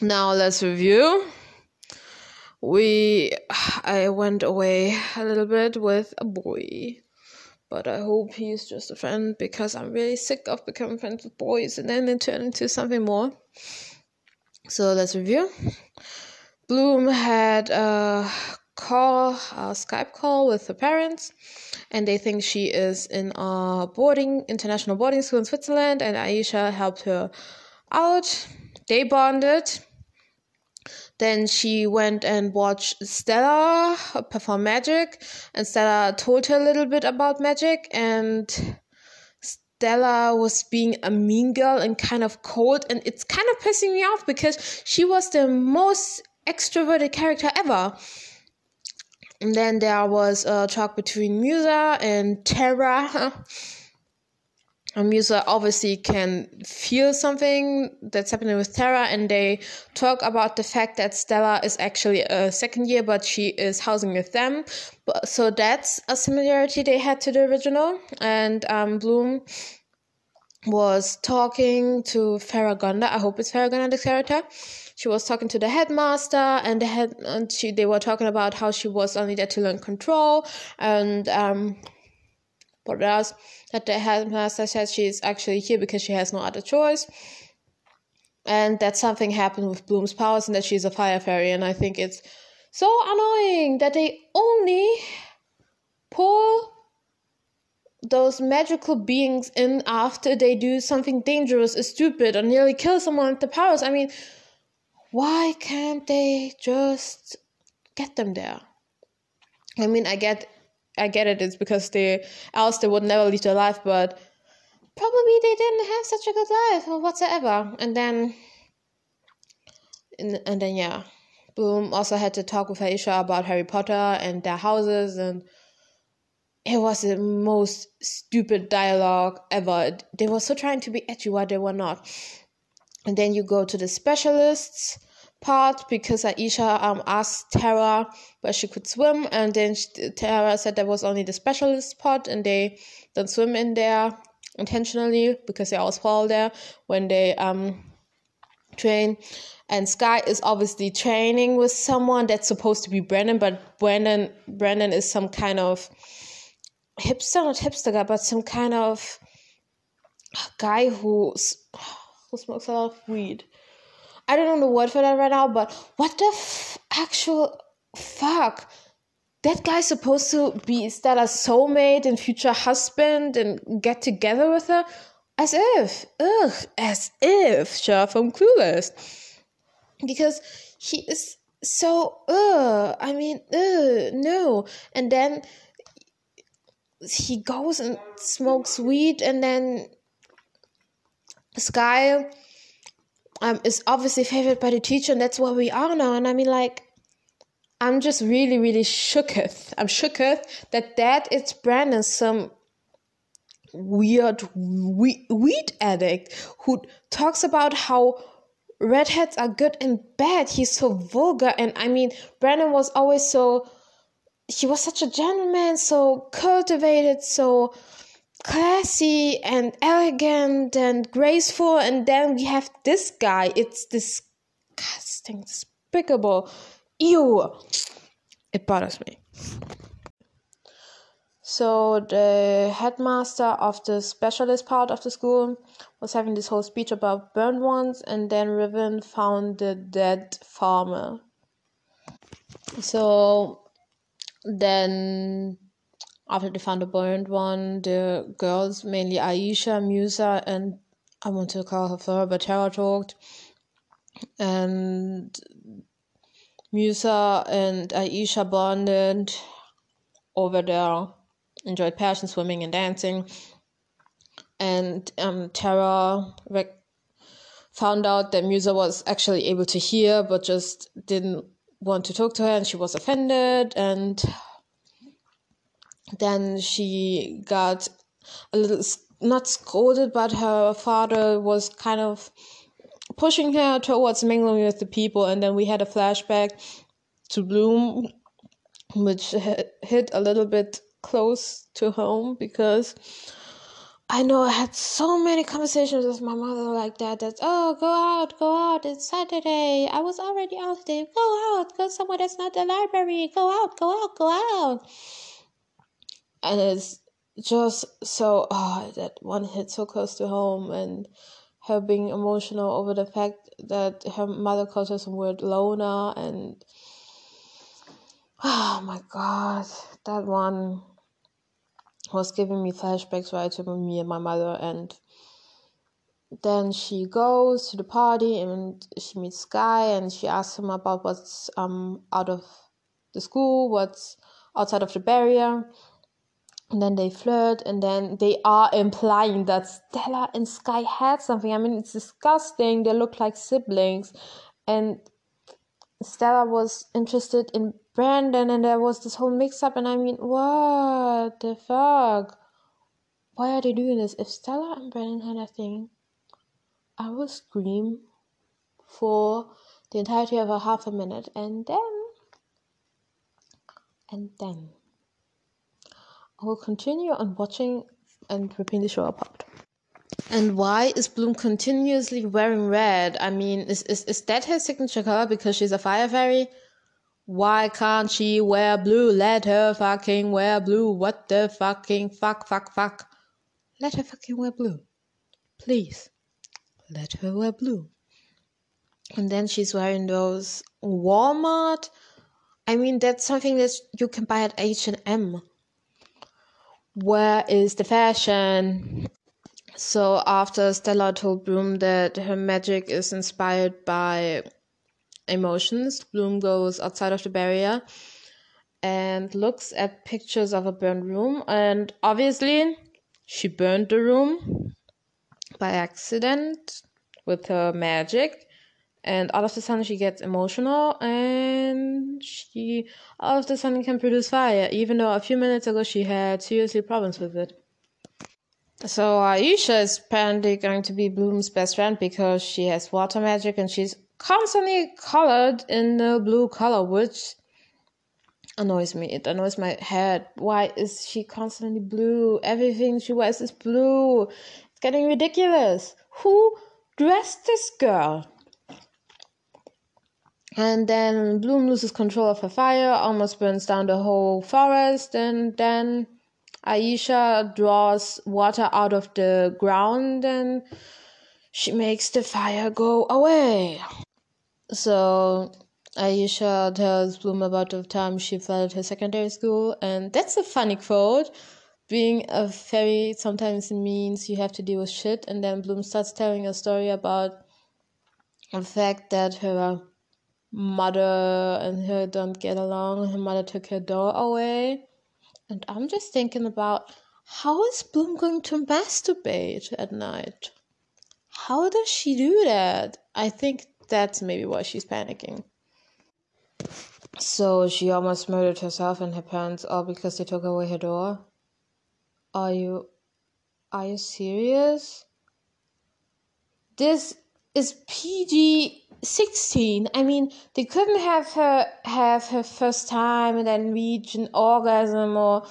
now let's review. We I went away a little bit with a boy. But I hope he's just a friend because I'm really sick of becoming friends with boys and then they turn into something more. So let's review. Bloom had a call, a Skype call with her parents, and they think she is in a boarding international boarding school in Switzerland, and Aisha helped her out. They bonded. Then she went and watched Stella perform magic, and Stella told her a little bit about magic, and Stella was being a mean girl and kind of cold, and it's kind of pissing me off because she was the most extroverted character ever. And then there was a talk between Musa and Terra. Musa obviously can feel something that's happening with Terra, and they talk about the fact that Stella is actually a second year, but she is housing with them. So that's a similarity they had to the original. And um, Bloom was talking to Faragonda. I hope it's Faragonda, the character. She was talking to the headmaster, and the head and she they were talking about how she was only there to learn control and um what else that the headmaster said she's actually here because she has no other choice. And that something happened with bloom's powers and that she's a fire fairy. And i think it's so annoying that they only pull those magical beings in after they do something dangerous or stupid or nearly kill someone with the powers. I mean why can't they just get them there? I mean i get I get it. It's because they else they would never leave their life, but probably they didn't have such a good life or whatsoever. And then, and, and then yeah, Bloom also had to talk with Aisha about Harry Potter and their houses, and it was the most stupid dialogue ever. They were so trying to be edgy while they were not. And then you go to the specialists part because Aisha um, asked Terra where she could swim, and then she, Terra said there was only the specialist part, and they don't swim in there intentionally because they always fall there when they um train. And Sky is obviously training with someone that's supposed to be Brandon, but Brandon Brandon is some kind of hipster, not hipster guy, but some kind of guy who who smokes a lot of weed. I don't know the word for that right now, but what the f- actual fuck? That guy's supposed to be Stella's soulmate and future husband and get together with her? As if. Ugh, as if. Sure, from Clueless. Because he is so, ugh. I mean, ugh, no. And then he goes and smokes weed and then Sky um, is obviously favored by the teacher, and that's where we are now. And I mean, like, I'm just really, really shooketh. I'm shooketh that that is Brandon, some weird weed addict who talks about how redheads are good and bad. He's so vulgar, and I mean, Brandon was always so. He was such a gentleman, so cultivated, so classy and elegant and graceful and then we have this guy. It's disgusting despicable. Ew. It bothers me. So the headmaster of the specialist part of the school was having this whole speech about burned ones and then Riven found the dead farmer. So then after they found the burned one, the girls, mainly Aisha, Musa, and I want to call her for but Terra talked. And Musa and Aisha bonded over there, enjoyed passion swimming and dancing. And um, Terra rec- found out that Musa was actually able to hear, but just didn't want to talk to her, and she was offended. And then she got a little not scolded, but her father was kind of pushing her towards mingling with the people. And then we had a flashback to Bloom, which hit a little bit close to home because I know I had so many conversations with my mother like that. That oh, go out, go out. It's Saturday. I was already out there. Go out, go somewhere that's not the library. Go out, go out, go out. And it's just so oh, that one hit so close to home, and her being emotional over the fact that her mother calls her some word loner, and oh my god, that one was giving me flashbacks right to me and my mother and then she goes to the party and she meets Sky and she asks him about what's um out of the school, what's outside of the barrier. And then they flirt and then they are implying that Stella and Sky had something. I mean it's disgusting. They look like siblings. And Stella was interested in Brandon and there was this whole mix up and I mean what the fuck? Why are they doing this? If Stella and Brandon had a thing, I would scream for the entirety of a half a minute and then and then I will continue on watching and ripping the show apart. And why is Bloom continuously wearing red? I mean, is, is, is that her signature color because she's a fire fairy? Why can't she wear blue? Let her fucking wear blue. What the fucking fuck, fuck, fuck. Let her fucking wear blue. Please. Let her wear blue. And then she's wearing those Walmart. I mean, that's something that you can buy at H&M. Where is the fashion? So after Stella told Bloom that her magic is inspired by emotions, Bloom goes outside of the barrier and looks at pictures of a burned room. And obviously, she burned the room by accident with her magic. And all of a sudden, she gets emotional and she all of a sudden can produce fire, even though a few minutes ago she had seriously problems with it. So Aisha is apparently going to be Bloom's best friend because she has water magic and she's constantly colored in the blue color, which annoys me. It annoys my head. Why is she constantly blue? Everything she wears is blue. It's getting ridiculous. Who dressed this girl? And then Bloom loses control of her fire, almost burns down the whole forest, and then Aisha draws water out of the ground and she makes the fire go away. So Aisha tells Bloom about the time she flooded her secondary school, and that's a funny quote. Being a fairy sometimes means you have to deal with shit, and then Bloom starts telling a story about the fact that her mother and her don't get along. Her mother took her doll away, and I'm just thinking about how is Bloom going to masturbate at night? How does she do that? I think that's maybe why she's panicking. So she almost murdered herself and her parents all because they took away her door. Are you are you serious? This is PG 16. I mean, they couldn't have her have her first time and then reach an orgasm or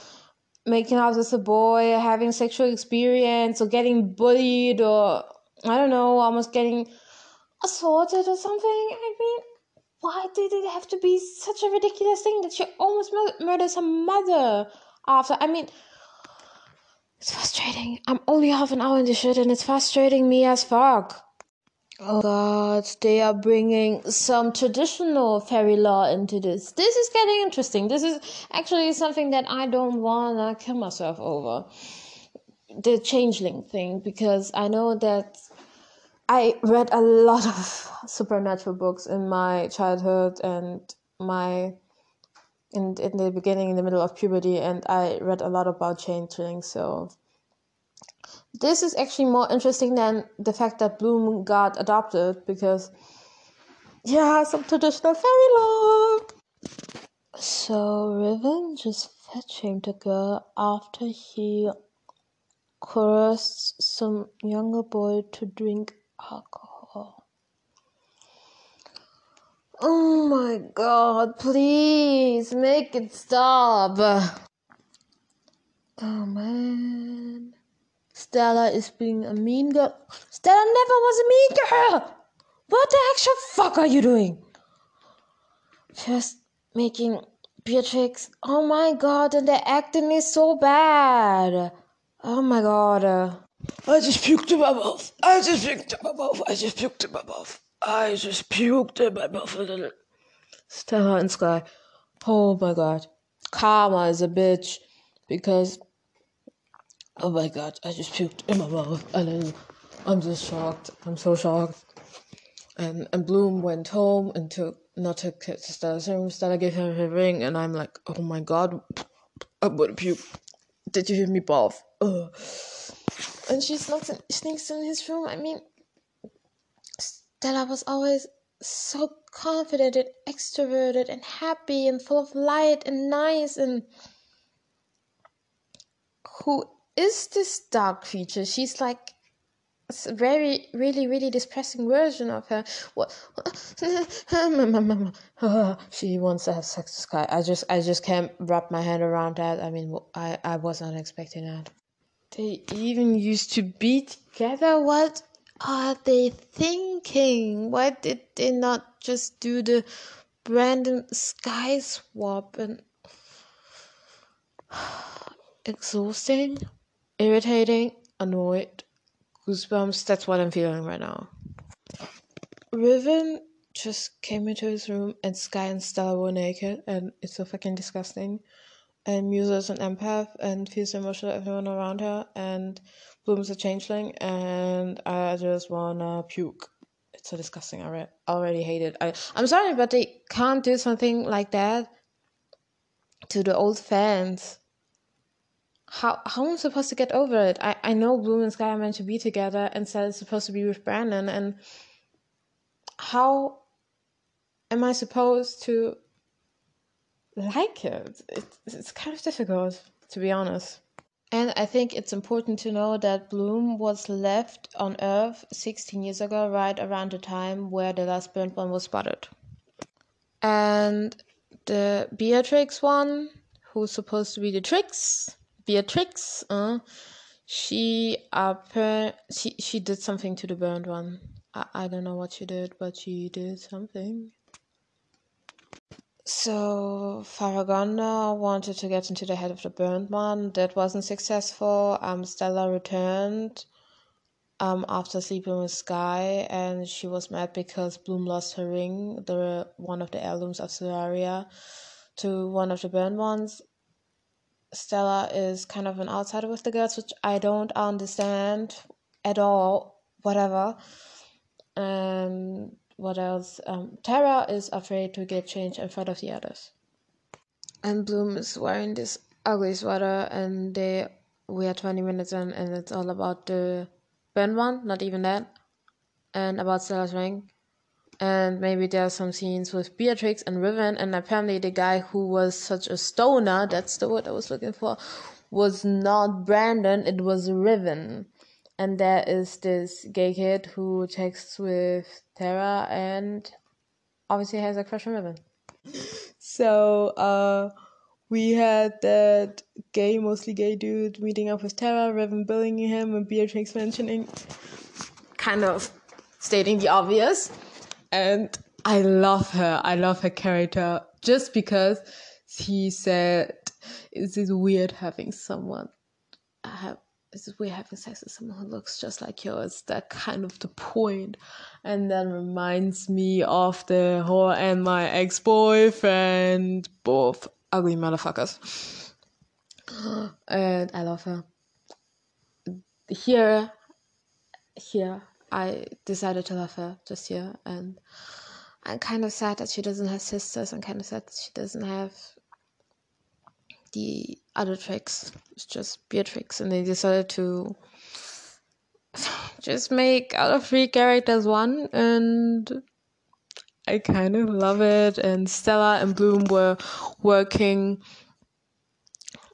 making out with a boy, or having sexual experience or getting bullied or I don't know, almost getting assaulted or something. I mean, why did it have to be such a ridiculous thing that she almost mur- murders her mother after? I mean, it's frustrating. I'm only half an hour in this shit and it's frustrating me as fuck. Oh god, they are bringing some traditional fairy law into this. This is getting interesting. This is actually something that I don't wanna kill myself over. The changeling thing, because I know that I read a lot of supernatural books in my childhood and my in in the beginning in the middle of puberty and I read a lot about changeling so this is actually more interesting than the fact that Bloom got adopted because yeah some traditional fairy lore so Riven is fetching the girl after he coerced some younger boy to drink alcohol. Oh my god, please make it stop. Oh man. Stella is being a mean girl. Stella never was a mean girl! What the actual fuck are you doing? Just making Beatrix. Oh my god, and the acting is so bad. Oh my god. I just puked in my mouth. I just puked in my mouth. I just puked in my mouth. I just puked in my mouth a little. Stella and Sky. Oh my god. Karma is a bitch because Oh my god, I just puked in my mouth. And I'm just shocked. I'm so shocked. And and Bloom went home and took not took to Stella's room. Stella gave him her ring, and I'm like, oh my god, I'm gonna puke. Did you hear me, Bob? Ugh. And she sneaks in, sneaks in his room. I mean, Stella was always so confident and extroverted and happy and full of light and nice and who is this dark creature? She's like a very, really, really depressing version of her. What? she wants to have sex with Sky. I just, I just can't wrap my head around that. I mean, I, I was not expecting that. They even used to be together. What are they thinking? Why did they not just do the Brandon Sky swap and exhausting? Irritating, annoyed, goosebumps. That's what I'm feeling right now. Riven just came into his room and Sky and Stella were naked, and it's so fucking disgusting. And Musa is an empath and feels emotional everyone around her, and Bloom's a changeling, and I just wanna puke. It's so disgusting. I re- already hate it. I I'm sorry, but they can't do something like that to the old fans how how am I supposed to get over it? I, I know Bloom and Sky are meant to be together and Stella's supposed to be with Brandon and how am I supposed to like it? It's it's kind of difficult to be honest. And I think it's important to know that Bloom was left on Earth 16 years ago, right around the time where the last burnt one was spotted. And the Beatrix one, who's supposed to be the Trix, Beatrix, uh, she she she did something to the burned one. I, I don't know what she did, but she did something. So Faragonda wanted to get into the head of the burned one. That wasn't successful. Um, Stella returned um, after sleeping with Sky, and she was mad because Bloom lost her ring, the one of the heirlooms of Solaria, to one of the burned ones. Stella is kind of an outsider with the girls, which I don't understand at all. Whatever. And what else? Um, Terra is afraid to get changed in front of the others. And Bloom is wearing this ugly sweater, and they we are 20 minutes in, and it's all about the Ben one, not even that, and about Stella's ring and maybe there are some scenes with Beatrix and Riven, and apparently the guy who was such a stoner, that's the word I was looking for, was not Brandon, it was Riven. And there is this gay kid who texts with Terra and obviously has a crush on Riven. So, uh, we had that gay, mostly gay dude meeting up with Terra, Riven billing him, and Beatrix mentioning, kind of stating the obvious and I love her. I love her character just because he said, "Is it weird having someone have?" Is weird having sex with someone who looks just like you? It's that kind of the point, and then reminds me of the whole and my ex boyfriend, both ugly motherfuckers. and I love her. Here, here, I decided to love her this year, and I'm kind of sad that she doesn't have sisters. I'm kind of sad that she doesn't have the other Trix. It's just Beatrix, and they decided to just make out of three characters one, and I kind of love it. And Stella and Bloom were working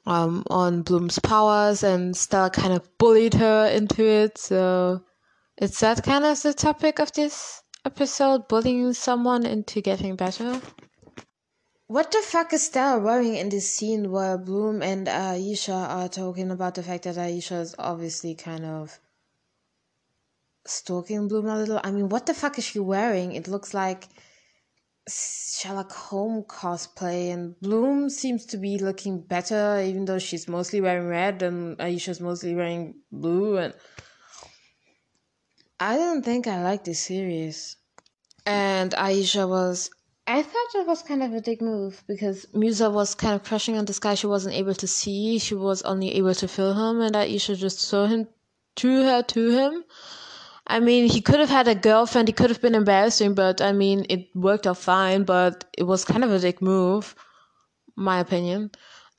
um, on Bloom's powers, and Stella kind of bullied her into it, so is that kind of the topic of this episode? Bullying someone into getting better? What the fuck is Stella wearing in this scene where Bloom and uh, Aisha are talking about the fact that uh, Aisha is obviously kind of stalking Bloom a little? I mean, what the fuck is she wearing? It looks like Sherlock Holmes cosplay, and Bloom seems to be looking better, even though she's mostly wearing red and uh, Aisha's mostly wearing blue. And I didn't think I liked this series. And Aisha was. I thought it was kind of a dick move because Musa was kind of crushing on this guy she wasn't able to see. She was only able to feel him, and Aisha just saw him, threw her to him. I mean, he could have had a girlfriend. He could have been embarrassing, but I mean, it worked out fine. But it was kind of a dick move, my opinion.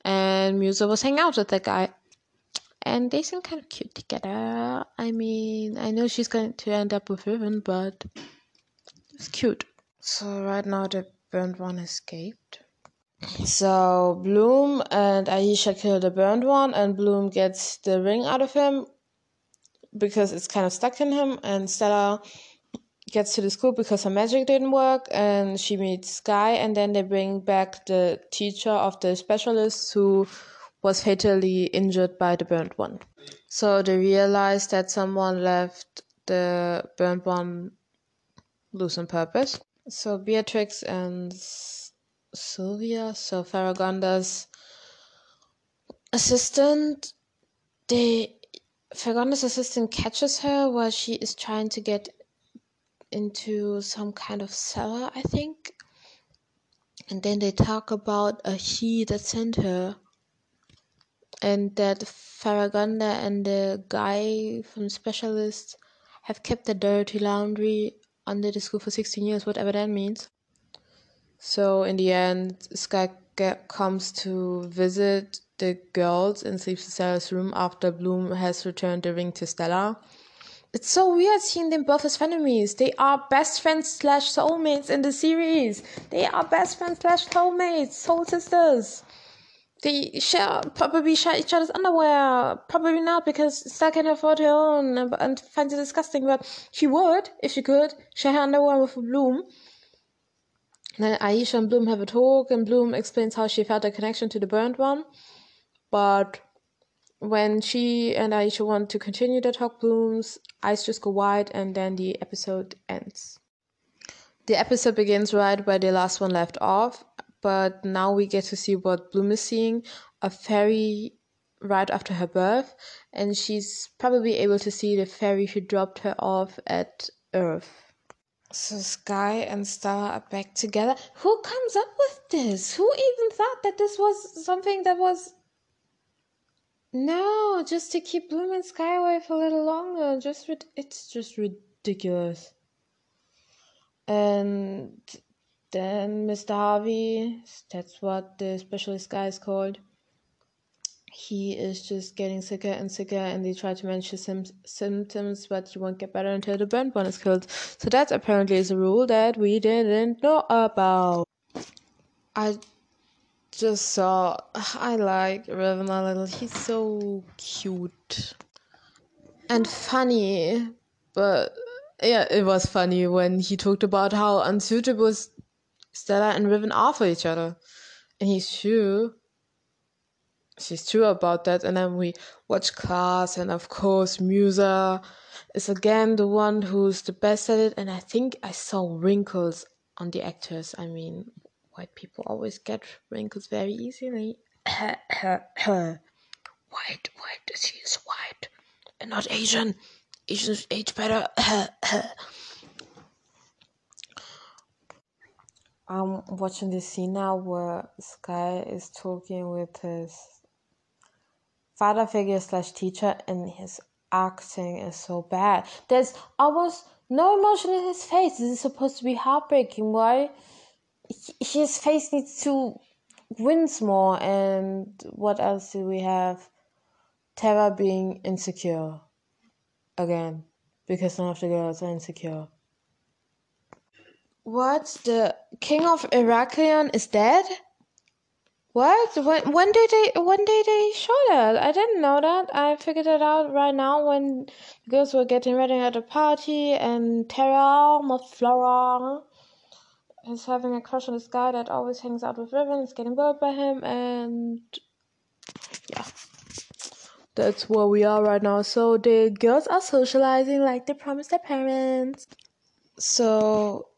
And Musa was hanging out with that guy, and they seem kind of cute together. I mean, I know she's going to end up with Riven, but it's cute. So right now the burned one escaped. So Bloom and Aisha kill the burned one, and Bloom gets the ring out of him because it's kind of stuck in him. And Stella gets to the school because her magic didn't work, and she meets Sky. And then they bring back the teacher of the specialist who was fatally injured by the burnt one. So they realized that someone left the burnt one loose on purpose. So Beatrix and Sylvia, so Faragonda's assistant, they Faragonda's assistant catches her while she is trying to get into some kind of cellar, I think. And then they talk about a he that sent her. And that Faragonda and the guy from Specialist have kept the dirty laundry under the school for 16 years, whatever that means. So in the end, Sky comes to visit the girls in Sleeps in Stella's room after Bloom has returned the ring to Stella. It's so weird seeing them both as frenemies. They are best friends slash soulmates in the series. They are best friends slash soulmates, soul sisters. They share probably share each other's underwear. Probably not because Stella can afford her own uh, and, and finds it disgusting. But she would, if she could, share her underwear with Bloom. Then Aisha and Bloom have a talk, and Bloom explains how she felt a connection to the burned one. But when she and Aisha want to continue the talk, Bloom's eyes just go wide, and then the episode ends. The episode begins right where the last one left off, but now we get to see what Bloom is seeing a fairy right after her birth, and she's probably able to see the fairy who dropped her off at Earth. So Sky and Stella are back together. Who comes up with this? Who even thought that this was something that was no, just to keep Bloom and Sky away for a little longer. Just it's just ridiculous. And then Mr. Harvey, that's what the specialist guy is called. He is just getting sicker and sicker and they try to manage his sim- symptoms but he won't get better until the burnt one is killed. So that apparently is a rule that we didn't know about. I just saw i like Riven a little. He's so cute. And funny but yeah it was funny when he talked about how unsuitable stella and Riven are for each other and he's true she's true about that. And then we watch class, and of course, Musa is again the one who's the best at it. And I think I saw wrinkles on the actors. I mean, white people always get wrinkles very easily. white, white, she is white and not Asian. Asians age better. I'm watching this scene now where Sky is talking with his father figure slash teacher and his acting is so bad. There's almost no emotion in his face. This is supposed to be heartbreaking. Why? His face needs to wince more. And what else do we have? Terra being insecure. Again. Because none of the girls are insecure. What? The king of Eraklyon is dead? What? When, when did they when did they show that? I didn't know that. I figured it out right now when the girls were getting ready at the party and Terra, not Flora, is having a crush on this guy that always hangs out with Riven, is getting bullied by him, and yeah. That's where we are right now. So the girls are socializing like they promised their parents. So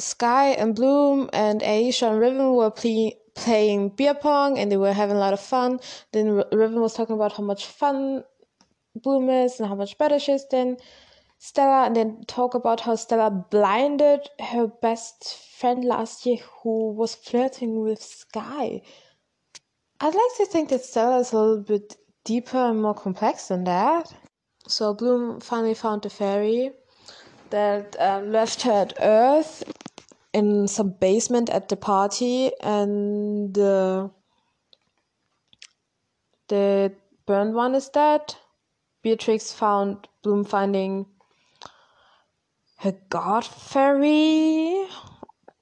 Sky and Bloom and Aisha and Riven were play- playing beer pong and they were having a lot of fun. Then Riven was talking about how much fun Bloom is and how much better she is than Stella, and then talk about how Stella blinded her best friend last year who was flirting with Sky. I'd like to think that Stella is a little bit deeper and more complex than that. So Bloom finally found the fairy that um, left her at Earth in some basement at the party, and uh, the burned one is dead. Beatrix found Bloom finding her god fairy,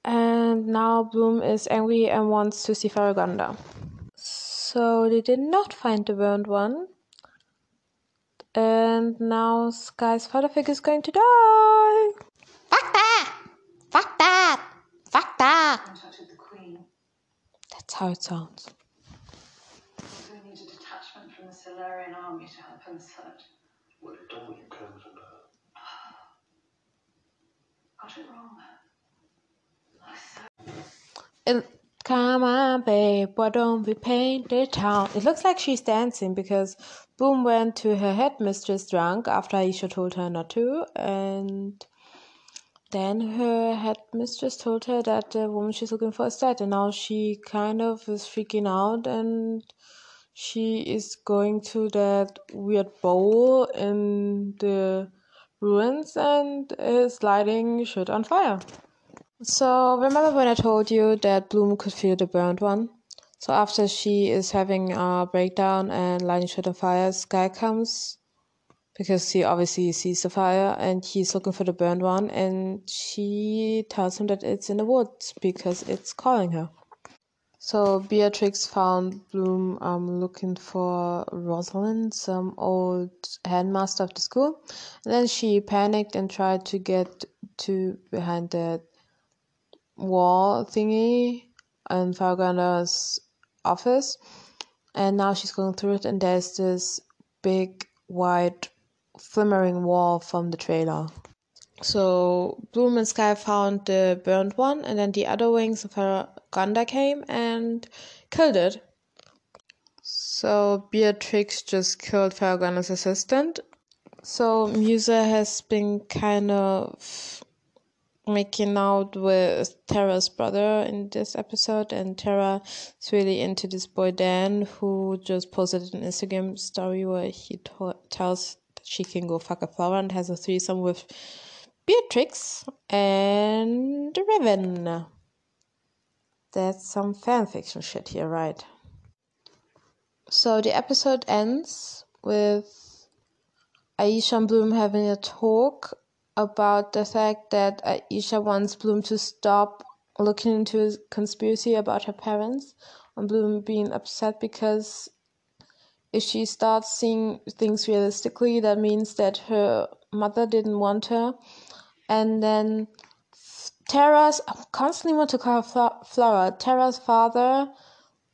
and now Bloom is angry and wants to see Faragonda. So they did not find the burned one. And now Sky's father figure is going to die. Fuck that! Fuck that! Fuck that! contacted the Queen. That's how it sounds. We need a detachment from the Solarian army to help in the search. Well, you've done what you can for now. Got it wrong. It, come on, babe, why don't we paint the town? It looks like she's dancing because Bloom went to her headmistress drunk after Aisha told her not to, and then her headmistress told her that the woman she's looking for is dead, and now she kind of is freaking out and she is going to that weird bowl in the ruins and is lighting shit on fire. So remember when I told you that Bloom could feel the burned one? So after she is having a breakdown and lighting shit on fire, Sky comes because he obviously sees the fire and he's looking for the burned one and she tells him that it's in the woods because it's calling her. So Beatrix found Bloom um, looking for Rosalind, some old headmaster of the school. And then she panicked and tried to get to behind the wall thingy in Faragonda's office. And now she's going through it, and there's this big white flimmering wall from the trailer. So Bloom and Sky found the burned one, and then the other wings of Faragonda came and killed it. So Beatrix just killed Faragonda's assistant. So Musa has been kind of making out with Terra's brother in this episode, and Terra is really into this boy Dan, who just posted an Instagram story where he to- tells she can go fuck a flower and has a threesome with Beatrix and Riven. That's some fanfiction shit here, right? So the episode ends with Aisha and Bloom having a talk about the fact that Aisha wants Bloom to stop looking into a conspiracy about her parents, and Bloom being upset because if she starts seeing things realistically, that means that her mother didn't want her. And then Terra's, I constantly want to call her Flora, Terra's father,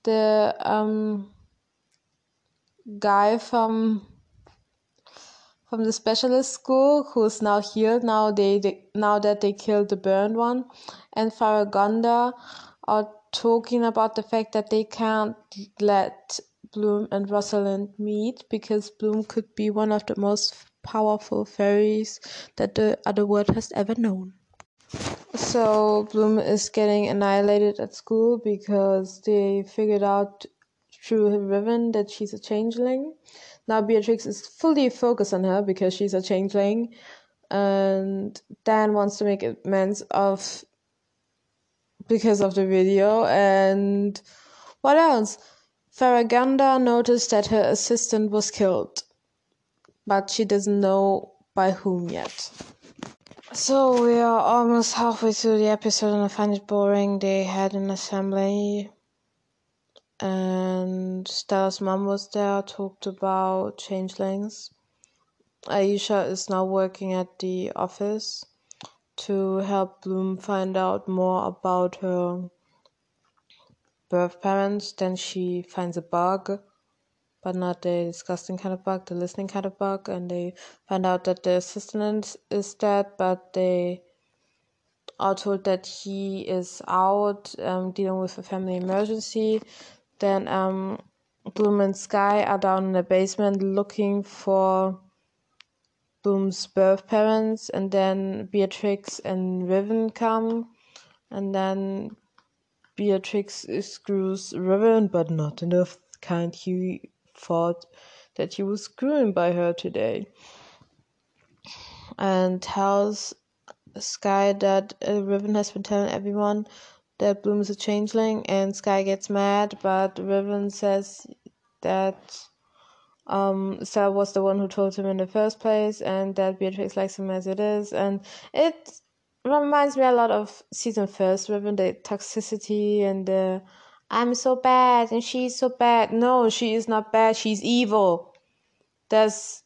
the um, guy from from the specialist school who's now healed now they, they now that they killed the burned one and Faragonda are talking about the fact that they can't let Bloom and Rosalind meet because Bloom could be one of the most powerful fairies that the other world has ever known. So Bloom is getting annihilated at school because they figured out through Riven that she's a changeling. Now Beatrix is fully focused on her because she's a changeling, and Dan wants to make amends of because of the video. And what else? Faragonda noticed that her assistant was killed, but she doesn't know by whom yet. So we are almost halfway through the episode, and I find it boring. They had an assembly and Stella's mom was there, talked about changelings. Aisha is now working at the office, to help Bloom find out more about her birth parents. Then she finds a bug, but not the disgusting kind of bug, the listening kind of bug, and they find out that the assistant is dead, but they are told that he is out um, dealing with a family emergency. Then um, Bloom and Sky are down in the basement looking for Bloom's birth parents, and then Beatrix and Riven come, and then Beatrix screws Riven, but not in the kind he thought that he was screwing by her today, and tells Sky that uh, Riven has been telling everyone that Bloom is a changeling, and Sky gets mad, but Riven says that um Stella was the one who told him in the first place, and that Beatrix likes him as it is, and it reminds me a lot of season first, Riven, the toxicity and the I'm so bad and she's so bad. No, she is not bad, she's evil. There's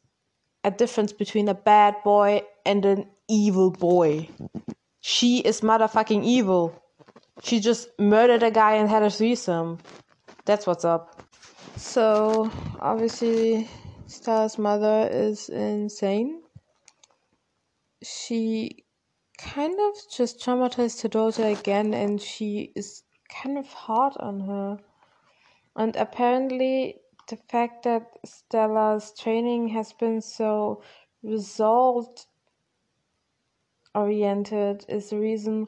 a difference between a bad boy and an evil boy. She is motherfucking evil. She just murdered a guy and had a threesome. That's what's up. So, obviously, Stella's mother is insane. She kind of just traumatized her daughter again, and she is kind of hard on her. And apparently, the fact that Stella's training has been so result oriented is the reason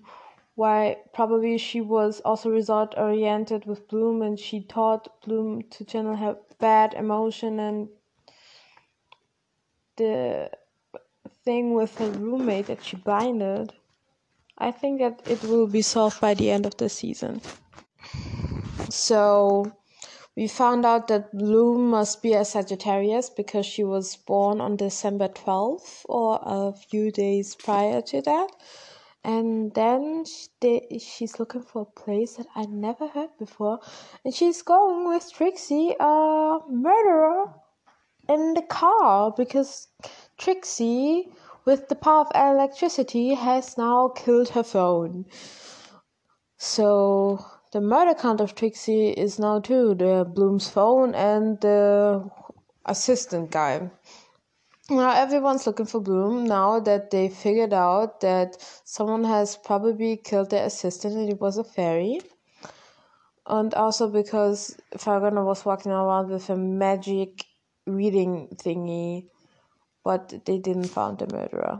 why probably she was also result oriented with Bloom and she taught Bloom to channel her bad emotion and the thing with her roommate that she blinded. I think that it will be solved by the end of the season. So we found out that Bloom must be a Sagittarius because she was born on December 12th or a few days prior to that. And then they, she's looking for a place that I never heard before. And she's going with Trixie, a murderer, in the car because Trixie, with the power of electricity, has now killed her phone. So the murder count of Trixie is now two the Bloom's phone and the assistant guy. Now everyone's looking for Bloom now that they figured out that someone has probably killed their assistant and it was a fairy. And also because Faragonda was walking around with a magic reading thingy, but they didn't find the murderer.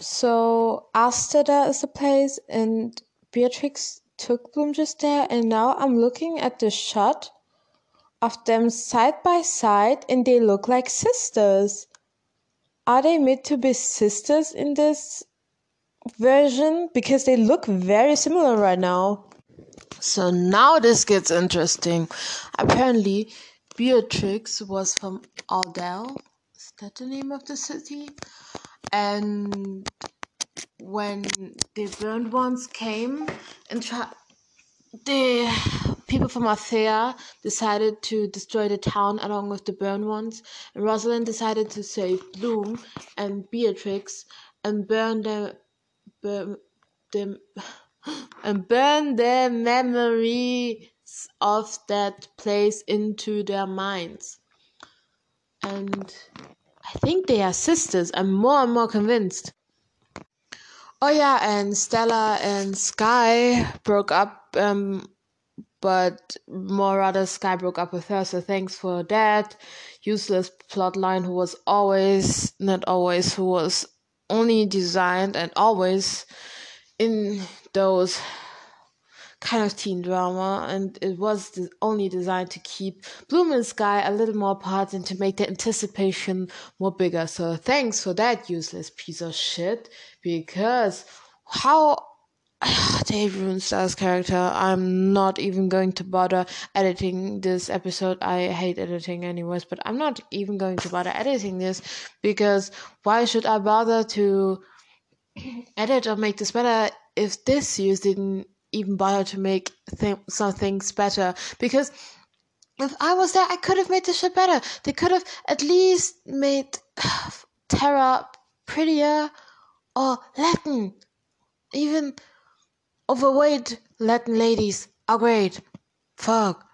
So Aster Dell is the place and Beatrix took Bloom just there and now I'm looking at the shot of them side by side and they look like sisters. Are they meant to be sisters in this version? Because they look very similar right now. So now this gets interesting. Apparently, Beatrix was from Aldel. That the name of the city? And when the burned ones came and tried the people from Alfea decided to destroy the town along with the burned ones, and Rosalind decided to save Bloom and Beatrix and burn them, burn them, and burn their memories of that place into their minds. And I think they are sisters. I'm more and more convinced. Oh yeah, and Stella and Sky broke up, um, but more rather Sky broke up with her. So thanks for that useless plotline. Who was always not always who was only designed and always in those kind of teen drama, and it was only designed to keep Bloom and Sky a little more apart and to make the anticipation more bigger. So thanks for that useless piece of shit, because how they ruined Star's character. I'm not even going to bother editing this episode. I hate editing anyways, but I'm not even going to bother editing this because why should I bother to edit or make this better if this series didn't even bother to make th- some things better because if I was there, I could have made this shit better. They could have at least made Terra prettier or Latin. Even overweight Latin ladies are great. Fuck.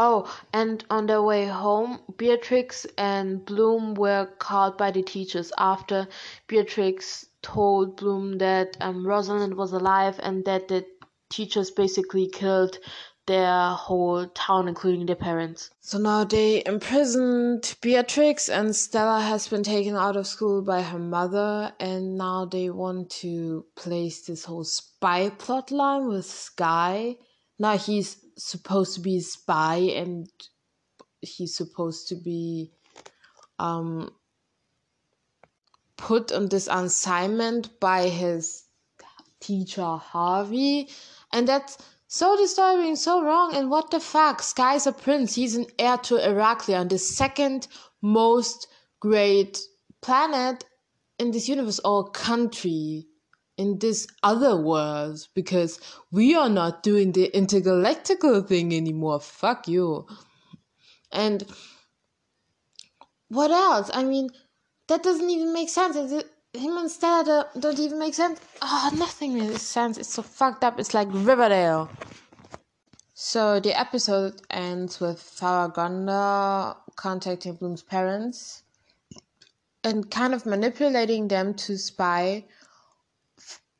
Oh, and on their way home, Beatrix and Bloom were caught by the teachers after Beatrix told Bloom that um, Rosalind was alive and that the teachers basically killed their whole town, including their parents. So now they imprisoned Beatrix, and Stella has been taken out of school by her mother, and now they want to place this whole spy plot line with Sky. Now he's supposed to be a spy, and he's supposed to be um put on this assignment by his teacher Harvey, and that's so disturbing, so wrong, and what the fuck? Sky's a prince. He's an heir to Eraklyon, the second most great planet in this universe or country in this other world because we are not doing the intergalactical thing anymore. Fuck you. And what else? I mean, that doesn't even make sense. It, him and Stella don't even make sense. Oh, nothing makes sense. It's so fucked up. It's like Riverdale. So the episode ends with Faragonda contacting Bloom's parents and kind of manipulating them to spy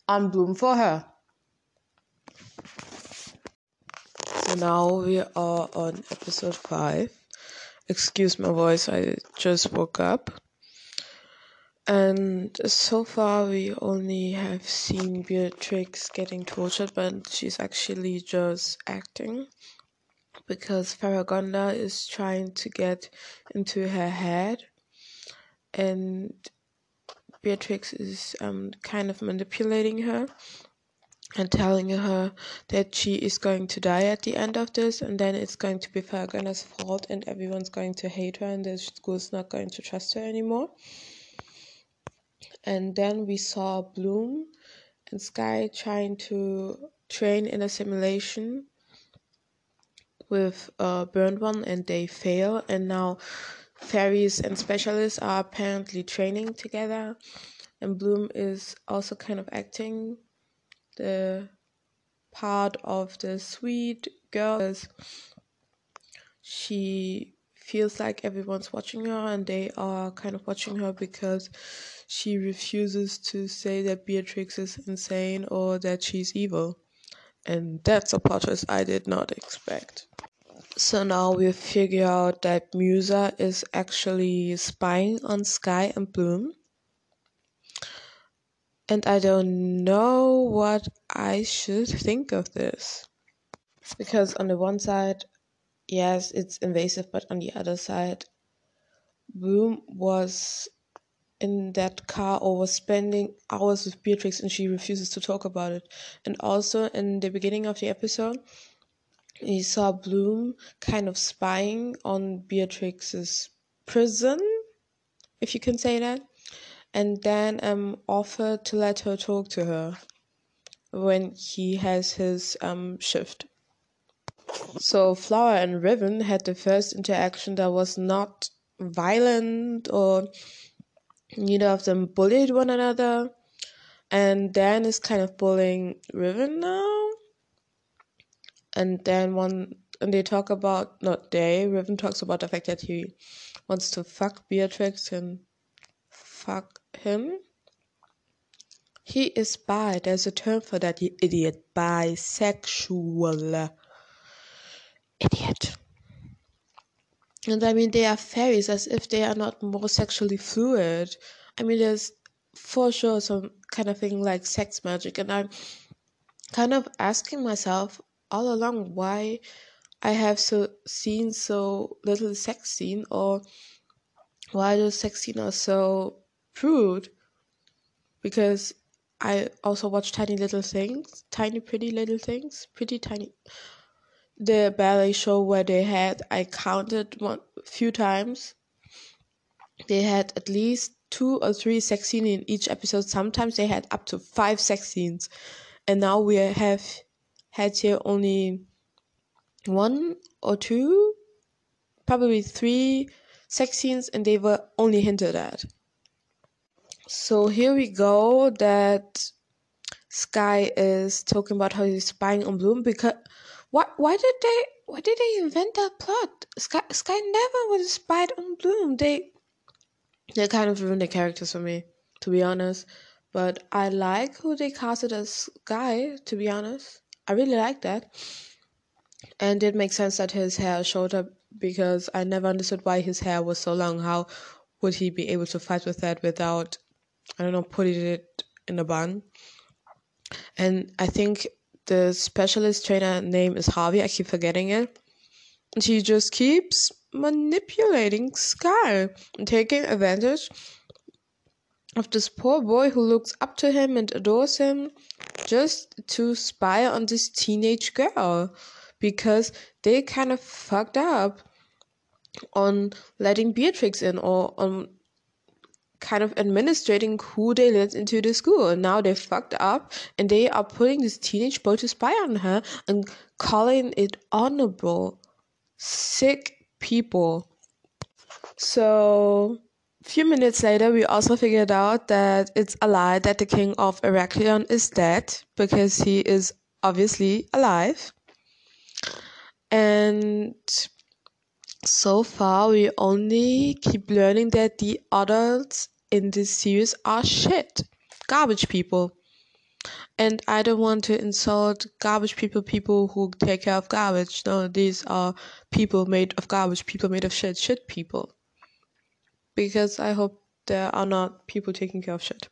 on Bloom for her. So now we are on episode 5. Excuse my voice, I just woke up. And so far, we only have seen Beatrix getting tortured, but she's actually just acting because Faragonda is trying to get into her head, and Beatrix is um, kind of manipulating her and telling her that she is going to die at the end of this, and then it's going to be Faragonda's fault, and everyone's going to hate her, and the school's not going to trust her anymore and then we saw Bloom and Sky trying to train in a simulation with uh, Burned One, and they fail. And now fairies and specialists are apparently training together, and Bloom is also kind of acting the part of the sweet girl. She feels like everyone's watching her, and they are kind of watching her because she refuses to say that Beatrix is insane or that she's evil. And that's a twist I did not expect. So now we figure out that Musa is actually spying on Sky and Bloom. And I don't know what I should think of this. Because on the one side, yes, it's invasive, but on the other side, Bloom was in that car or was spending hours with Beatrix and she refuses to talk about it. And also in the beginning of the episode, he saw Bloom kind of spying on Beatrix's prison, if you can say that, and then um offered to let her talk to her when he has his um shift. So Flower and Riven had the first interaction that was not violent or neither of them bullied one another. And Dan is kind of bullying Riven now. And then one and they talk about not they, Riven talks about the fact that he wants to fuck Beatrix and fuck him. He is bi. There's a term for that, you idiot. Bisexual. Idiot. And I mean, they are fairies as if they are not more sexually fluid. I mean, there's for sure some kind of thing like sex magic, and I'm kind of asking myself all along why I have so seen so little sex scene, or why those sex scene are so prude. Because I also watch Tiny Little Things, Tiny Pretty Little Things, Pretty Tiny the ballet show where they had I counted one few times. They had at least two or three sex scenes in each episode. Sometimes they had up to five sex scenes, and now we have had here only one or two, probably three sex scenes, and they were only hinted at. So here we go that Sky is talking about how he's spying on Bloom because why why did they why did they invent that plot? Sky Sky never have spied on Bloom. They they kind of ruined the characters for me, to be honest. But I like who they casted as Sky, to be honest. I really like that. And it makes sense that his hair showed up because I never understood why his hair was so long. How would he be able to fight with that without, I don't know, putting it in a bun? And I think the specialist trainer name is Harvey. I keep forgetting it. And she just keeps manipulating Sky and taking advantage of this poor boy who looks up to him and adores him just to spy on this teenage girl because they kind of fucked up on letting Beatrix in or on kind of administrating who they let into the school. And now they fucked up and they are putting this teenage boy to spy on her and calling it honorable. Sick people. So a few minutes later we also figured out that it's a lie that the king of Eraklyon is dead because he is obviously alive. And so far we only keep learning that the adults in this series are shit. Garbage people. And i don't want to insult garbage people people who take care of garbage. No these are people made of garbage people made of shit shit people. Because i hope there are not people taking care of shit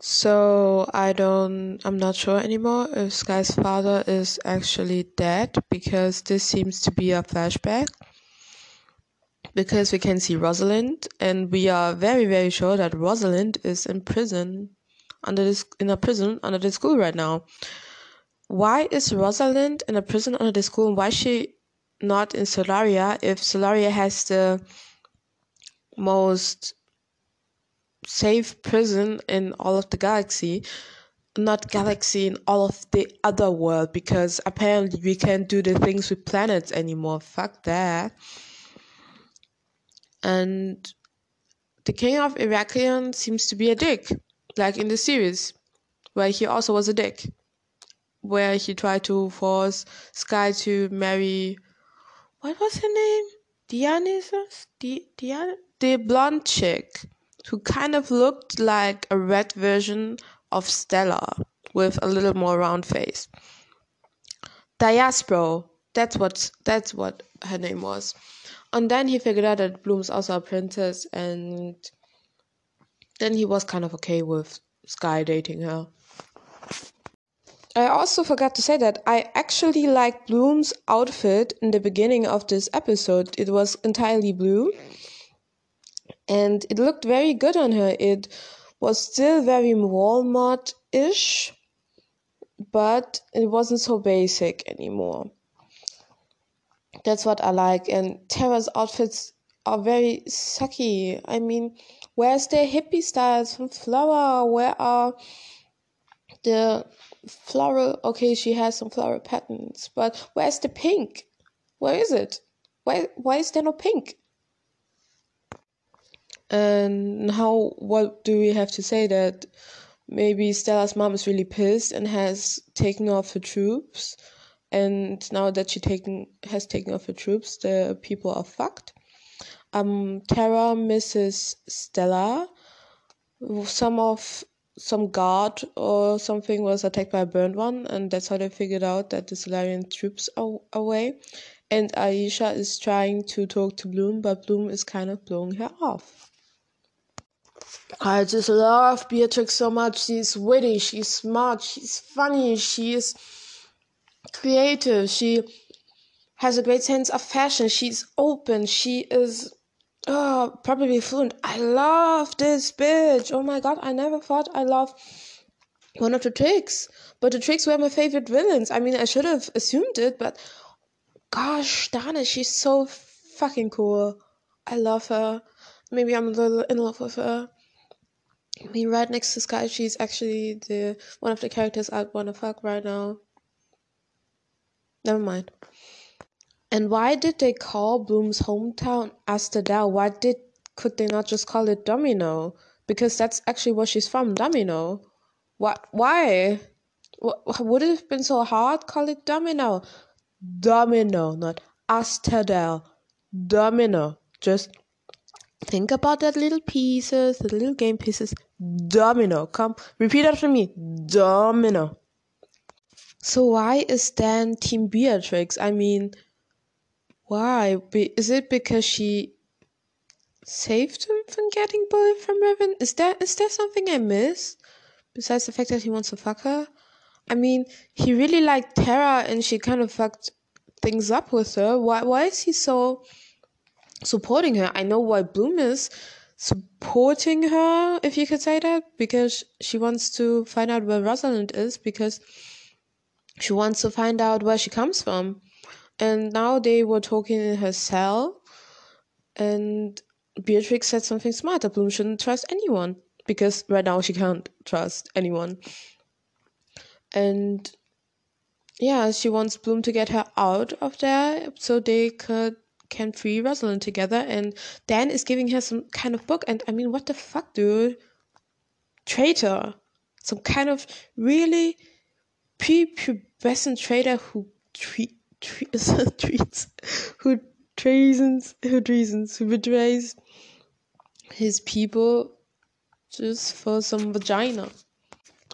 so I don't I'm not sure anymore if Sky's father is actually dead because this seems to be a flashback. Because we can see Rosalind and we are very very sure that Rosalind is in prison under this in a prison under the school right now. Why is Rosalind in a prison under the school and why is she not in Solaria if Solaria has the most safe prison in all of the galaxy not galaxy in all of the other world because apparently we can't do the things with planets anymore. Fuck that. And the king of Eraklyon seems to be a dick like in the series where he also was a dick where he tried to force sky to marry what was her name? Dionysus? Di- Dian- the blonde chick who kind of looked like a red version of Stella with a little more round face. Diaspro, that's what that's what her name was. And then he figured out that Bloom's also a princess and then he was kind of okay with Sky dating her. I also forgot to say that I actually liked Bloom's outfit in the beginning of this episode. It was entirely blue and it looked very good on her. It was still very Walmart ish, but it wasn't so basic anymore. That's what I like. And Terra's outfits are very sucky. I mean, where's the hippie styles from Flower? Where are the floral? Okay, she has some floral patterns, but where's the pink? Where is it? Why, why is there no pink? And how, what do we have to say that maybe Stella's mom is really pissed and has taken off her troops. And now that she taken has taken off her troops, the people are fucked. Um, Terra misses Stella. Some of some guard or something was attacked by a burned one, and that's how they figured out that the Solarian troops are away. And Aisha is trying to talk to Bloom, but Bloom is kind of blowing her off. I just love Beatrix so much. She's witty, she's smart, she's funny, she's creative, she has a great sense of fashion, she's open, she is oh, probably fluent. I love this bitch. Oh my god, I never thought I loved one of the Trix. But the Trix were my favorite villains. I mean, I should have assumed it, but gosh darn it, she's so fucking cool. I love her. Maybe I'm a little in love with her. Mean, right next to Sky, she's actually the one of the characters I wanna fuck right now. Never mind. And why did they call Bloom's hometown Aster Dell? Why did could they not just call it Domino? because that's actually where she's from, Domino. Why? Why? Wh- Would it have been so hard? Call it Domino. Domino, not Aster Dell. Domino. Just think about that little pieces, the little game pieces. Domino. Come, repeat after me. Domino. So why is Dan Team Beatrix? I mean, why? Be- is it because she saved him from getting bullied from Riven? Is there is there something I miss besides the fact that he wants to fuck her? I mean, he really liked Terra, and she kind of fucked things up with her. Why why is he so supporting her? I know why Bloom is supporting her, if you could say that, because she wants to find out where Rosalind is, because she wants to find out where she comes from. And now they were talking in her cell, and Beatrix said something smart that Bloom shouldn't trust anyone because right now she can't trust anyone. And yeah, she wants Bloom to get her out of there so they could can free Rosalind together. And Dan is giving her some kind of book. And I mean, what the fuck, dude? Traitor. Some kind of really prepubescent traitor who treat, treat, treats, who treasons, who treasons, who betrays his people just for some vagina.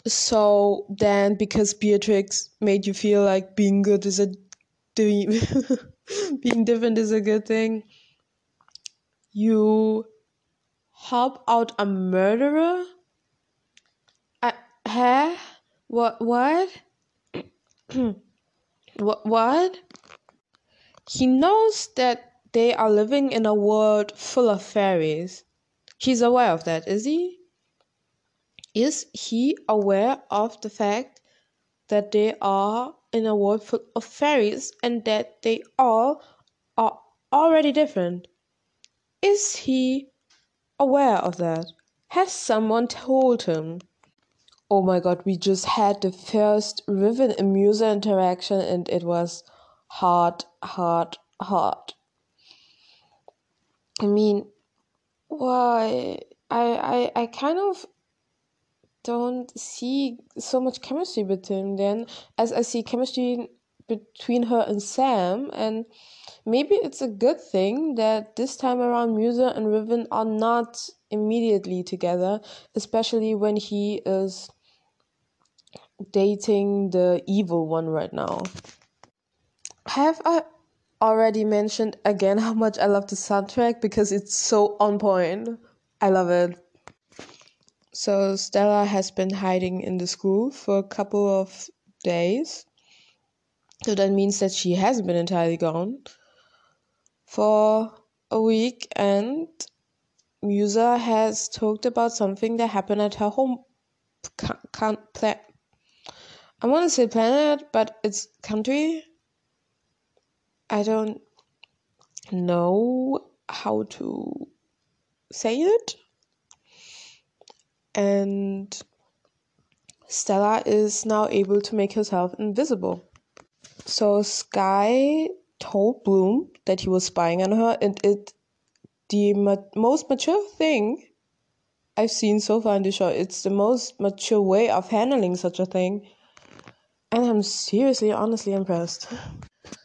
So then, because Beatrix made you feel like being good is a dream, being different is a good thing, you help out a murderer? Uh, huh? What? What? what? What? He knows that they are living in a world full of fairies. He's aware of that, is he? Is he aware of the fact that they are in a world full of fairies and that they all are already different? Is he aware of that? Has someone told him? Oh my god, we just had the first Riven Musa interaction and it was hard, hard, hard. I mean, why? I, I, I kind of don't see so much chemistry between them as I see chemistry between her and Sam and maybe it's a good thing that this time around Musa and Riven are not immediately together, especially when he is dating the evil one right now. Have I already mentioned again how much I love the soundtrack because it's so on point? I love it. So Stella has been hiding in the school for a couple of days. So that means that she hasn't been entirely gone for a week and Musa has talked about something that happened at her home ca- can pla- I want to say planet, but it's country. I don't know how to say it. And Stella is now able to make herself invisible. So Sky told Bloom that he was spying on her, and it the ma- most mature thing I've seen so far in the show. It's the most mature way of handling such a thing, and I'm seriously, honestly impressed.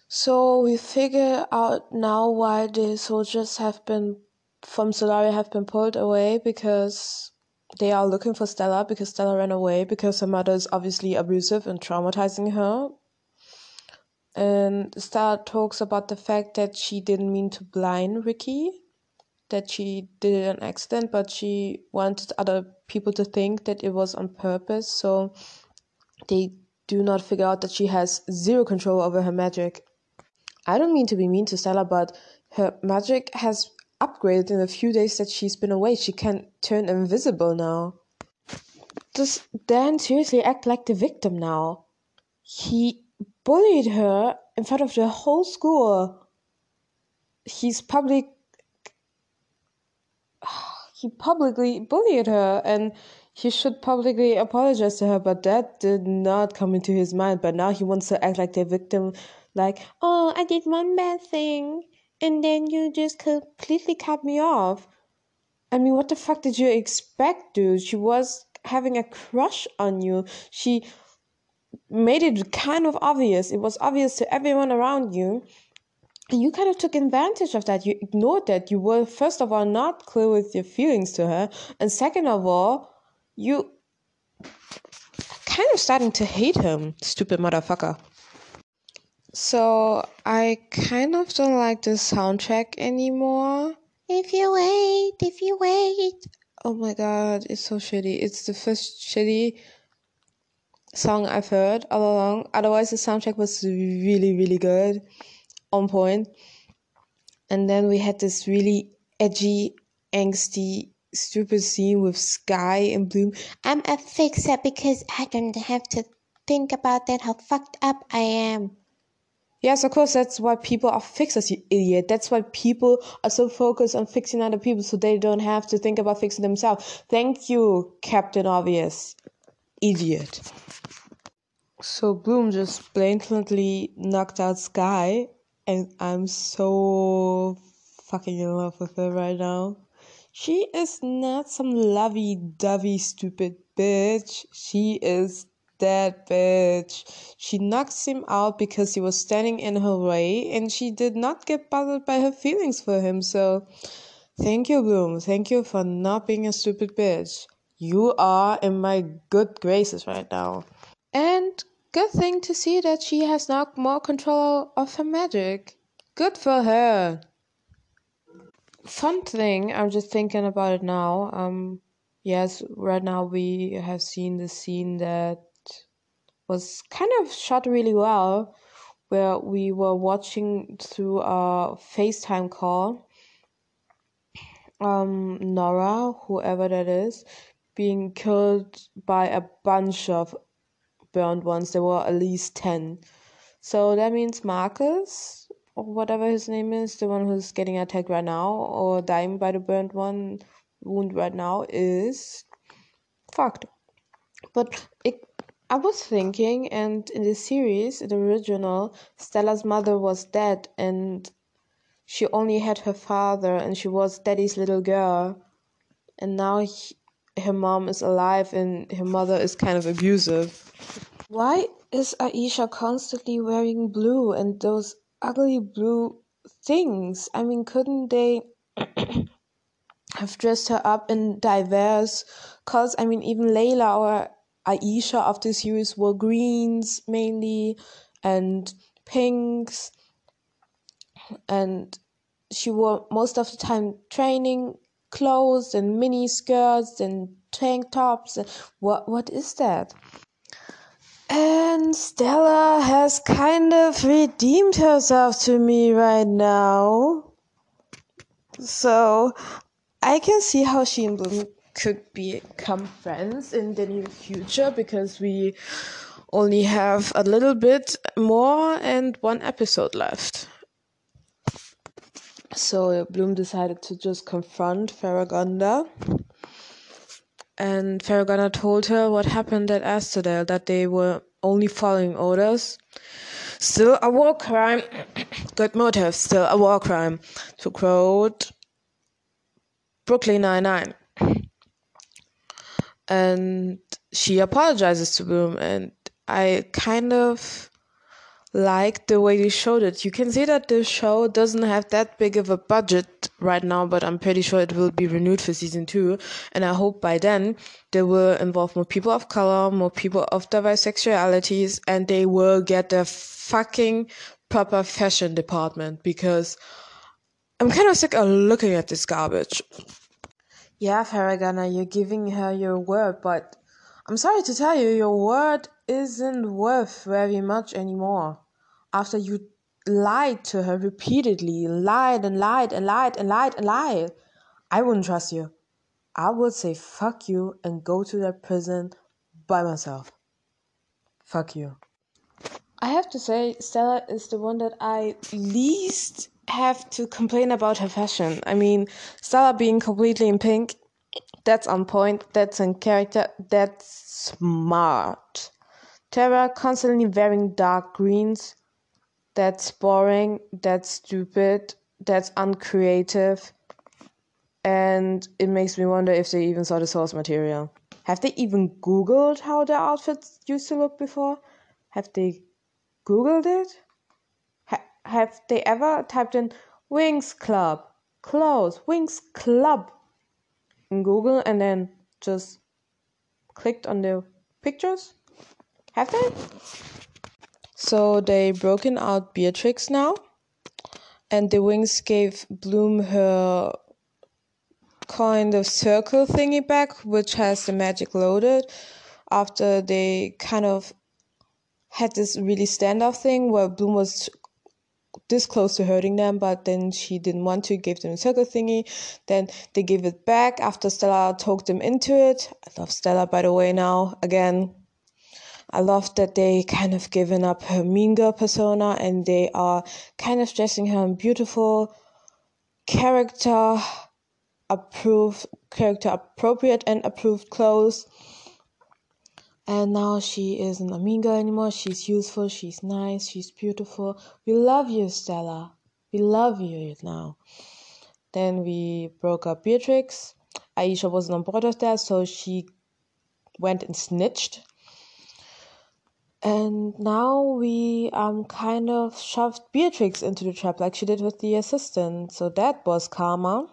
So we figure out now why the soldiers have been from Solaria have been pulled away because they are looking for Stella because Stella ran away because her mother is obviously abusive and traumatizing her. And Stella talks about the fact that she didn't mean to blind Ricky, that she did it on accident, but she wanted other people to think that it was on purpose, so they do not figure out that she has zero control over her magic. I don't mean to be mean to Stella, but her magic has upgraded in the few days that she's been away. She can turn invisible now. Does Dan seriously act like the victim now? He bullied her in front of the whole school. He's public. He publicly bullied her, and he should publicly apologize to her, but that did not come into his mind. But now he wants to act like the victim, like, oh, I did one bad thing, and then you just completely cut me off. I mean, what the fuck did you expect, dude? She was having a crush on you. She made it kind of obvious. It was obvious to everyone around you. And you kind of took advantage of that. You ignored that. You were, first of all, not clear with your feelings to her. And second of all, you kind of starting to hate him, stupid motherfucker. So I kind of don't like the soundtrack anymore. If you wait, if you wait. Oh my god, it's so shitty. It's the first shitty song I've heard all along. Otherwise, the soundtrack was really, really good, on point. And then we had this really edgy, angsty, stupid scene with Sky and Bloom. I'm a fixer because I don't have to think about that, how fucked up I am. Yes, of course, that's why people are fixers, you idiot. That's why people are so focused on fixing other people so they don't have to think about fixing themselves. Thank you, Captain Obvious. Idiot. So Bloom just blatantly knocked out Sky, and I'm so fucking in love with her right now. She is not some lovey dovey stupid bitch. She is that bitch. She knocks him out because he was standing in her way and she did not get bothered by her feelings for him. So, thank you, Bloom. Thank you for not being a stupid bitch. You are in my good graces right now. And good thing to see that she has now more control of her magic. Good for her. Fun thing, I'm just thinking about it now. Um, yes, right now we have seen the scene that was kind of shot really well, where we were watching through a FaceTime call. Um, Nora, whoever that is, being killed by a bunch of burned ones. There were at least 10. So that means Marcus, or whatever his name is, the one who's getting attacked right now, or dying by the burned one wound right now, is fucked. But it I was thinking, and in the series, the original, Stella's mother was dead, and she only had her father, and she was Daddy's little girl. And now he, her mom is alive, and her mother is kind of abusive. Why is Aisha constantly wearing blue and those ugly blue things? I mean, couldn't they have dressed her up in diverse colors? I mean, even Layla or Aisha of the series were greens mainly and pinks. And she wore most of the time training clothes and mini skirts and tank tops. What what is that? And Stella has kind of redeemed herself to me right now. So I can see how she could become friends in the near future because we only have a little bit more and one episode left. So Bloom decided to just confront Faragonda. And Faragonda told her what happened at Aster Dell, that they were only following orders. Still a war crime. Good motive, still a war crime. To quote Brooklyn Nine-Nine and she apologizes to Bloom and I kind of like the way they showed it. You can see that the show doesn't have that big of a budget right now, but I'm pretty sure it will be renewed for season two. And I hope by then they will involve more people of color, more people of diverse sexualities, and they will get a fucking proper fashion department because I'm kind of sick of looking at this garbage. Yeah, Faragonda, you're giving her your word, but I'm sorry to tell you, your word isn't worth very much anymore. After you lied to her repeatedly, lied and lied and lied and lied and lied, I wouldn't trust you. I would say fuck you and go to that prison by myself. Fuck you. I have to say, Stella is the one that I least have to complain about her fashion. I mean, Stella being completely in pink, that's on point, that's in character, that's smart. Terra constantly wearing dark greens, that's boring, that's stupid, that's uncreative. and it makes me wonder if they even saw the source material. Have they even Googled how their outfits used to look before? Have they Googled it? Ha- have they ever typed in Winx Club, clothes, Winx Club in Google and then just clicked on the pictures? Have they? So they broken out Beatrix now, and the Winx gave Bloom her kind of circle thingy back, which has the magic loaded. After they kind of had this really standoff thing where Bloom was this close to hurting them, but then she didn't want to, give them a circle thingy. Then they gave it back after Stella talked them into it. I love Stella, by the way, now. Again, I love that they kind of given up her mean girl persona and they are kind of dressing her in beautiful character approved character appropriate and approved clothes and now she isn't a mean anymore. She's useful. She's nice. She's beautiful. We love you stella. We love you now. Then we broke up beatrix. Aisha wasn't on board with that so she went and snitched. And now we um kind of shoved beatrix into the trap like she did with the assistant. So that was karma.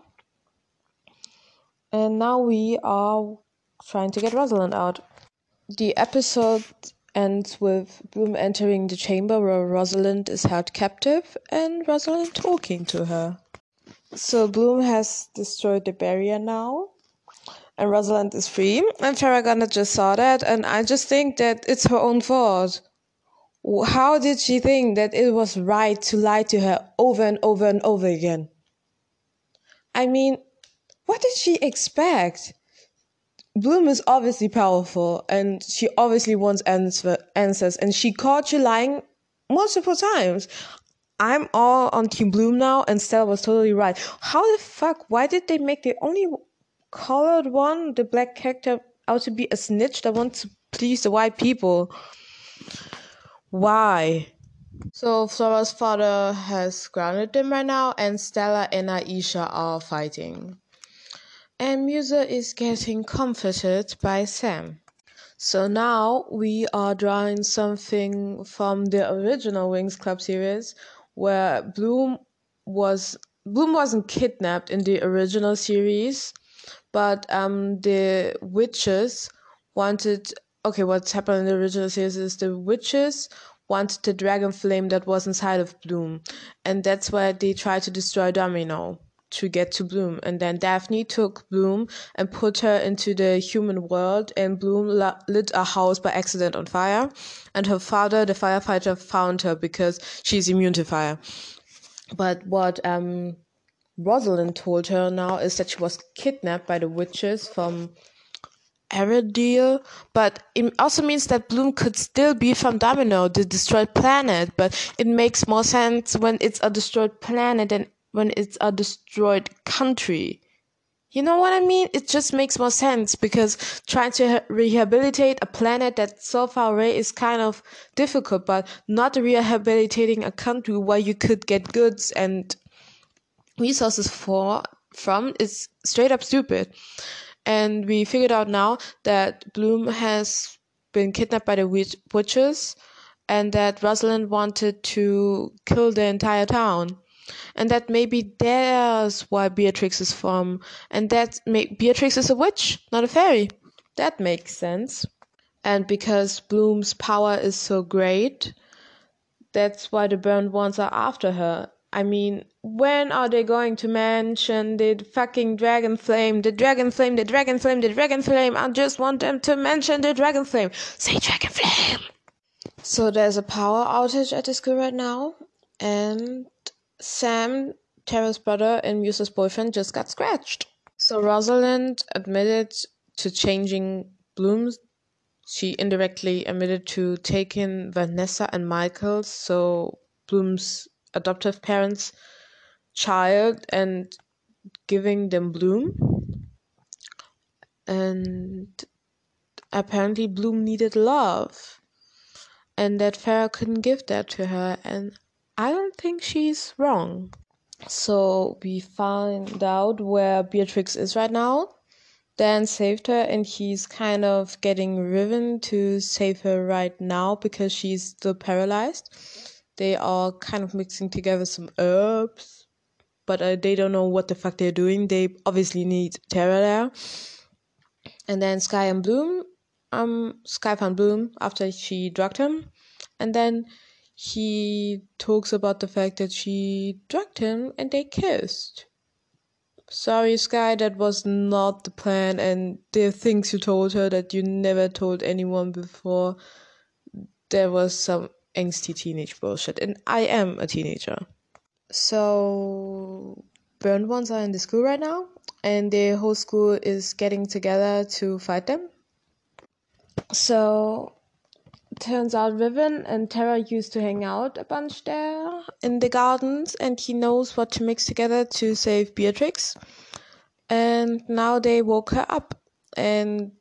And now we are trying to get rosalind out the episode ends with Bloom entering the chamber where Rosalind is held captive and Rosalind talking to her. So Bloom has destroyed the barrier now and Rosalind is free. And Faragonda just saw that and I just think that it's her own fault. How did she think that it was right to lie to her over and over and over again? I mean, what did she expect? Bloom is obviously powerful and she obviously wants answer, answers and she caught you lying multiple times. I'm all on Team Bloom now and Stella was totally right. How the fuck, why did they make the only colored one, the black character, out to be a snitch that wants to please the white people? Why? So Flora's father has grounded them right now and Stella and Aisha are fighting and Musa is getting comforted by Sam. So now we are drawing something from the original Winx Club series where Bloom was Bloom wasn't kidnapped in the original series, but um the witches wanted okay, what's happened in the original series is the witches wanted the dragon flame that was inside of Bloom, and that's why they tried to destroy Domino to get to Bloom. And then Daphne took Bloom and put her into the human world, and Bloom lit a house by accident on fire. And her father, the firefighter, found her because she's immune to fire. But what um, Rosalind told her now is that she was kidnapped by the witches from Arendelle, but it also means that Bloom could still be from Domino, the destroyed planet, but it makes more sense when it's a destroyed planet than when it's a destroyed country. You know what I mean? It just makes more sense because trying to rehabilitate a planet that's so far away is kind of difficult, but not rehabilitating a country where you could get goods and resources for from is straight up stupid. And we figured out now that Bloom has been kidnapped by the witches and that Rosalind wanted to kill the entire town and that maybe that's why Beatrix is from, and that may- Beatrix is a witch, not a fairy. That makes sense. And because Bloom's power is so great, that's why the burned ones are after her. I mean, when are they going to mention the fucking dragon flame? The dragon flame, the dragon flame, the dragon flame. I just want them to mention the dragon flame. Say dragon flame. So there's a power outage at the school right now, and Sam, Terra's brother, and Musa's boyfriend just got scratched. So Rosalind admitted to changing Bloom's. She indirectly admitted to taking Vanessa and Michael, so Bloom's adoptive parents' child, and giving them Bloom. And apparently, Bloom needed love, and that Farrah couldn't give that to her. And I don't think she's wrong. So we find out where Beatrix is right now. Dan saved her, and he's kind of getting Riven to save her right now because she's still paralyzed. They are kind of mixing together some herbs, but uh, they don't know what the fuck they're doing. They obviously need Terra there. And then Sky and Bloom, um, Sky found Bloom after she drugged him, and then he talks about the fact that she drugged him and they kissed. Sorry, Sky, that was not the plan, and the things you told her that you never told anyone before, there was some angsty teenage bullshit, and I am a teenager. So, burned ones are in the school right now, and the whole school is getting together to fight them. So, turns out Riven and Terra used to hang out a bunch there in the gardens, and he knows what to mix together to save Beatrix. And now they woke her up, and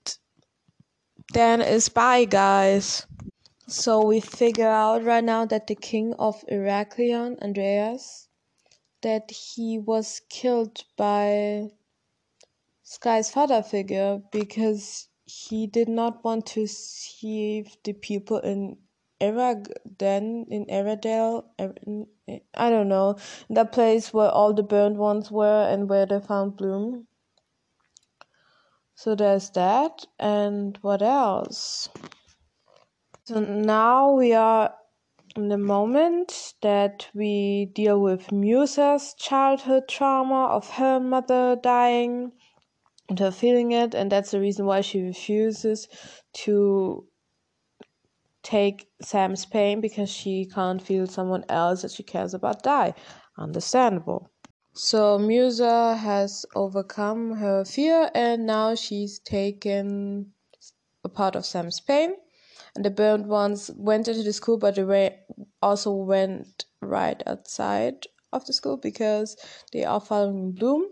Dan is by, guys. So we figure out right now that the king of Eraklyon, Andreas, that he was killed by Sky's father figure because he did not want to save the people in Eraden, in Eradale, er, I don't know, that place where all the burned ones were and where they found Bloom. So there's that, and what else? So now we are in the moment that we deal with Musa's childhood trauma of her mother dying and her feeling it, and that's the reason why she refuses to take Sam's pain because she can't feel someone else that she cares about die. Understandable. So Musa has overcome her fear and now she's taken a part of Sam's pain. And the burned ones went into the school, but they also went right outside of the school because they are following Bloom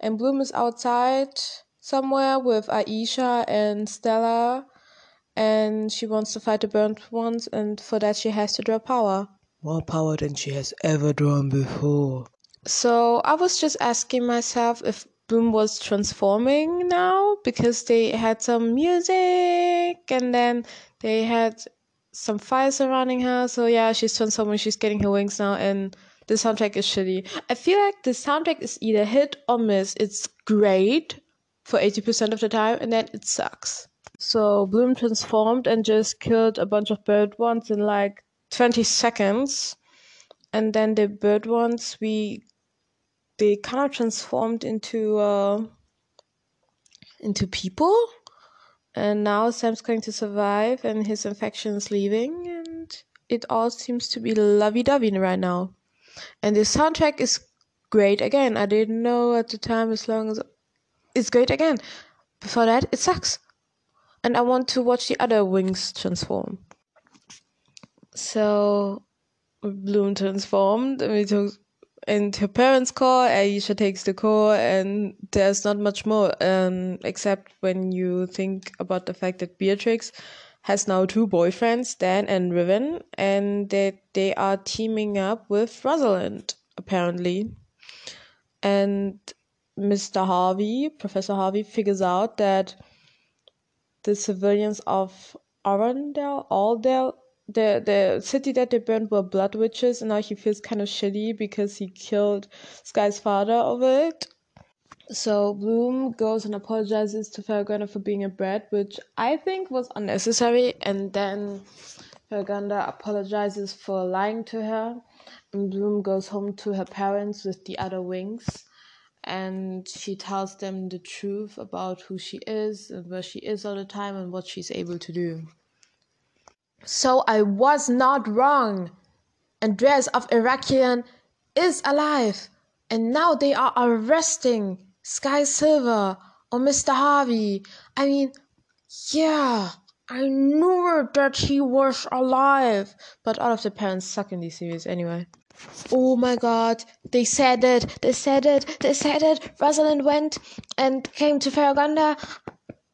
and Bloom is outside somewhere with Aisha and Stella, and she wants to fight the burnt ones, and for that she has to draw power. More power than she has ever drawn before. So I was just asking myself if Bloom was transforming now because they had some music and then they had some fire surrounding her. So yeah, she's transforming, she's getting her wings now, and the soundtrack is shitty. I feel like the soundtrack is either hit or miss. It's great for 80% of the time and then it sucks. So Bloom transformed and just killed a bunch of bird ones in like 20 seconds. And then the bird ones we they kind of transformed into uh into people. And now Sam's going to survive and his infection is leaving and it all seems to be lovey dovey right now. And the soundtrack is great again. I didn't know at the time as long as it's great again. Before that, it sucks. And I want to watch the other Winx transform. So Bloom transformed and her parents call, Aisha takes the call and there's not much more um, except when you think about the fact that Beatrix has now two boyfriends, Dan and Riven, and that they are teaming up with Rosalind, apparently. And Mr. Harvey, Professor Harvey, figures out that the civilians of Arundel, Aldale, the the city that they burned were blood witches, and now he feels kind of shitty because he killed Sky's father over it. So Bloom goes and apologizes to Faragonda for being a brat, which I think was unnecessary, and then Faragonda apologizes for lying to her, and Bloom goes home to her parents with the other Winx, and she tells them the truth about who she is and where she is all the time and what she's able to do. So I was not wrong. Andreas of Eraklyon is alive, and now they are arresting Sky Silver or Mr. Harvey. I mean, yeah, I knew that he was alive. But all of the parents suck in these series anyway. Oh my god, they said it, they said it, they said it. Rosalind went and came to Faragonda.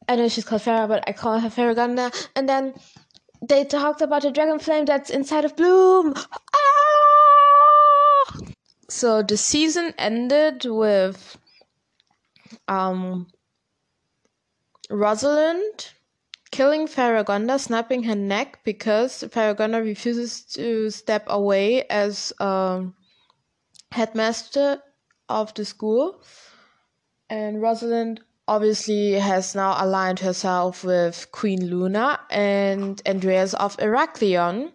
I know she's called Farah, but I call her Faragonda. And then they talked about the dragon flame that's inside of Bloom. Ah! So the season ended with um, Rosalind killing Faragonda, snapping her neck because Faragonda refuses to step away as um, headmaster of the school. And Rosalind obviously has now aligned herself with Queen Luna and Andreas of Eraklyon.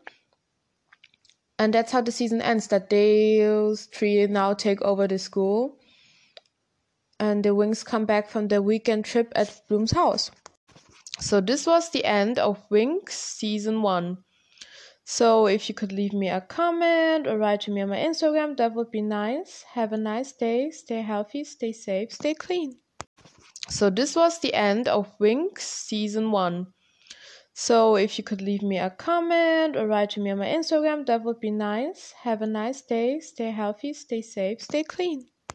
And that's how the season ends. That those three now take over the school. And the Winx come back from their weekend trip at Bloom's house. So this was the end of Winx season one. So if you could leave me a comment or write to me on my Instagram, that would be nice. Have a nice day. Stay healthy, stay safe, stay clean. So this was the end of Winx season one. So if you could leave me a comment or write to me on my Instagram, that would be nice. Have a nice day. Stay healthy, stay safe, stay clean.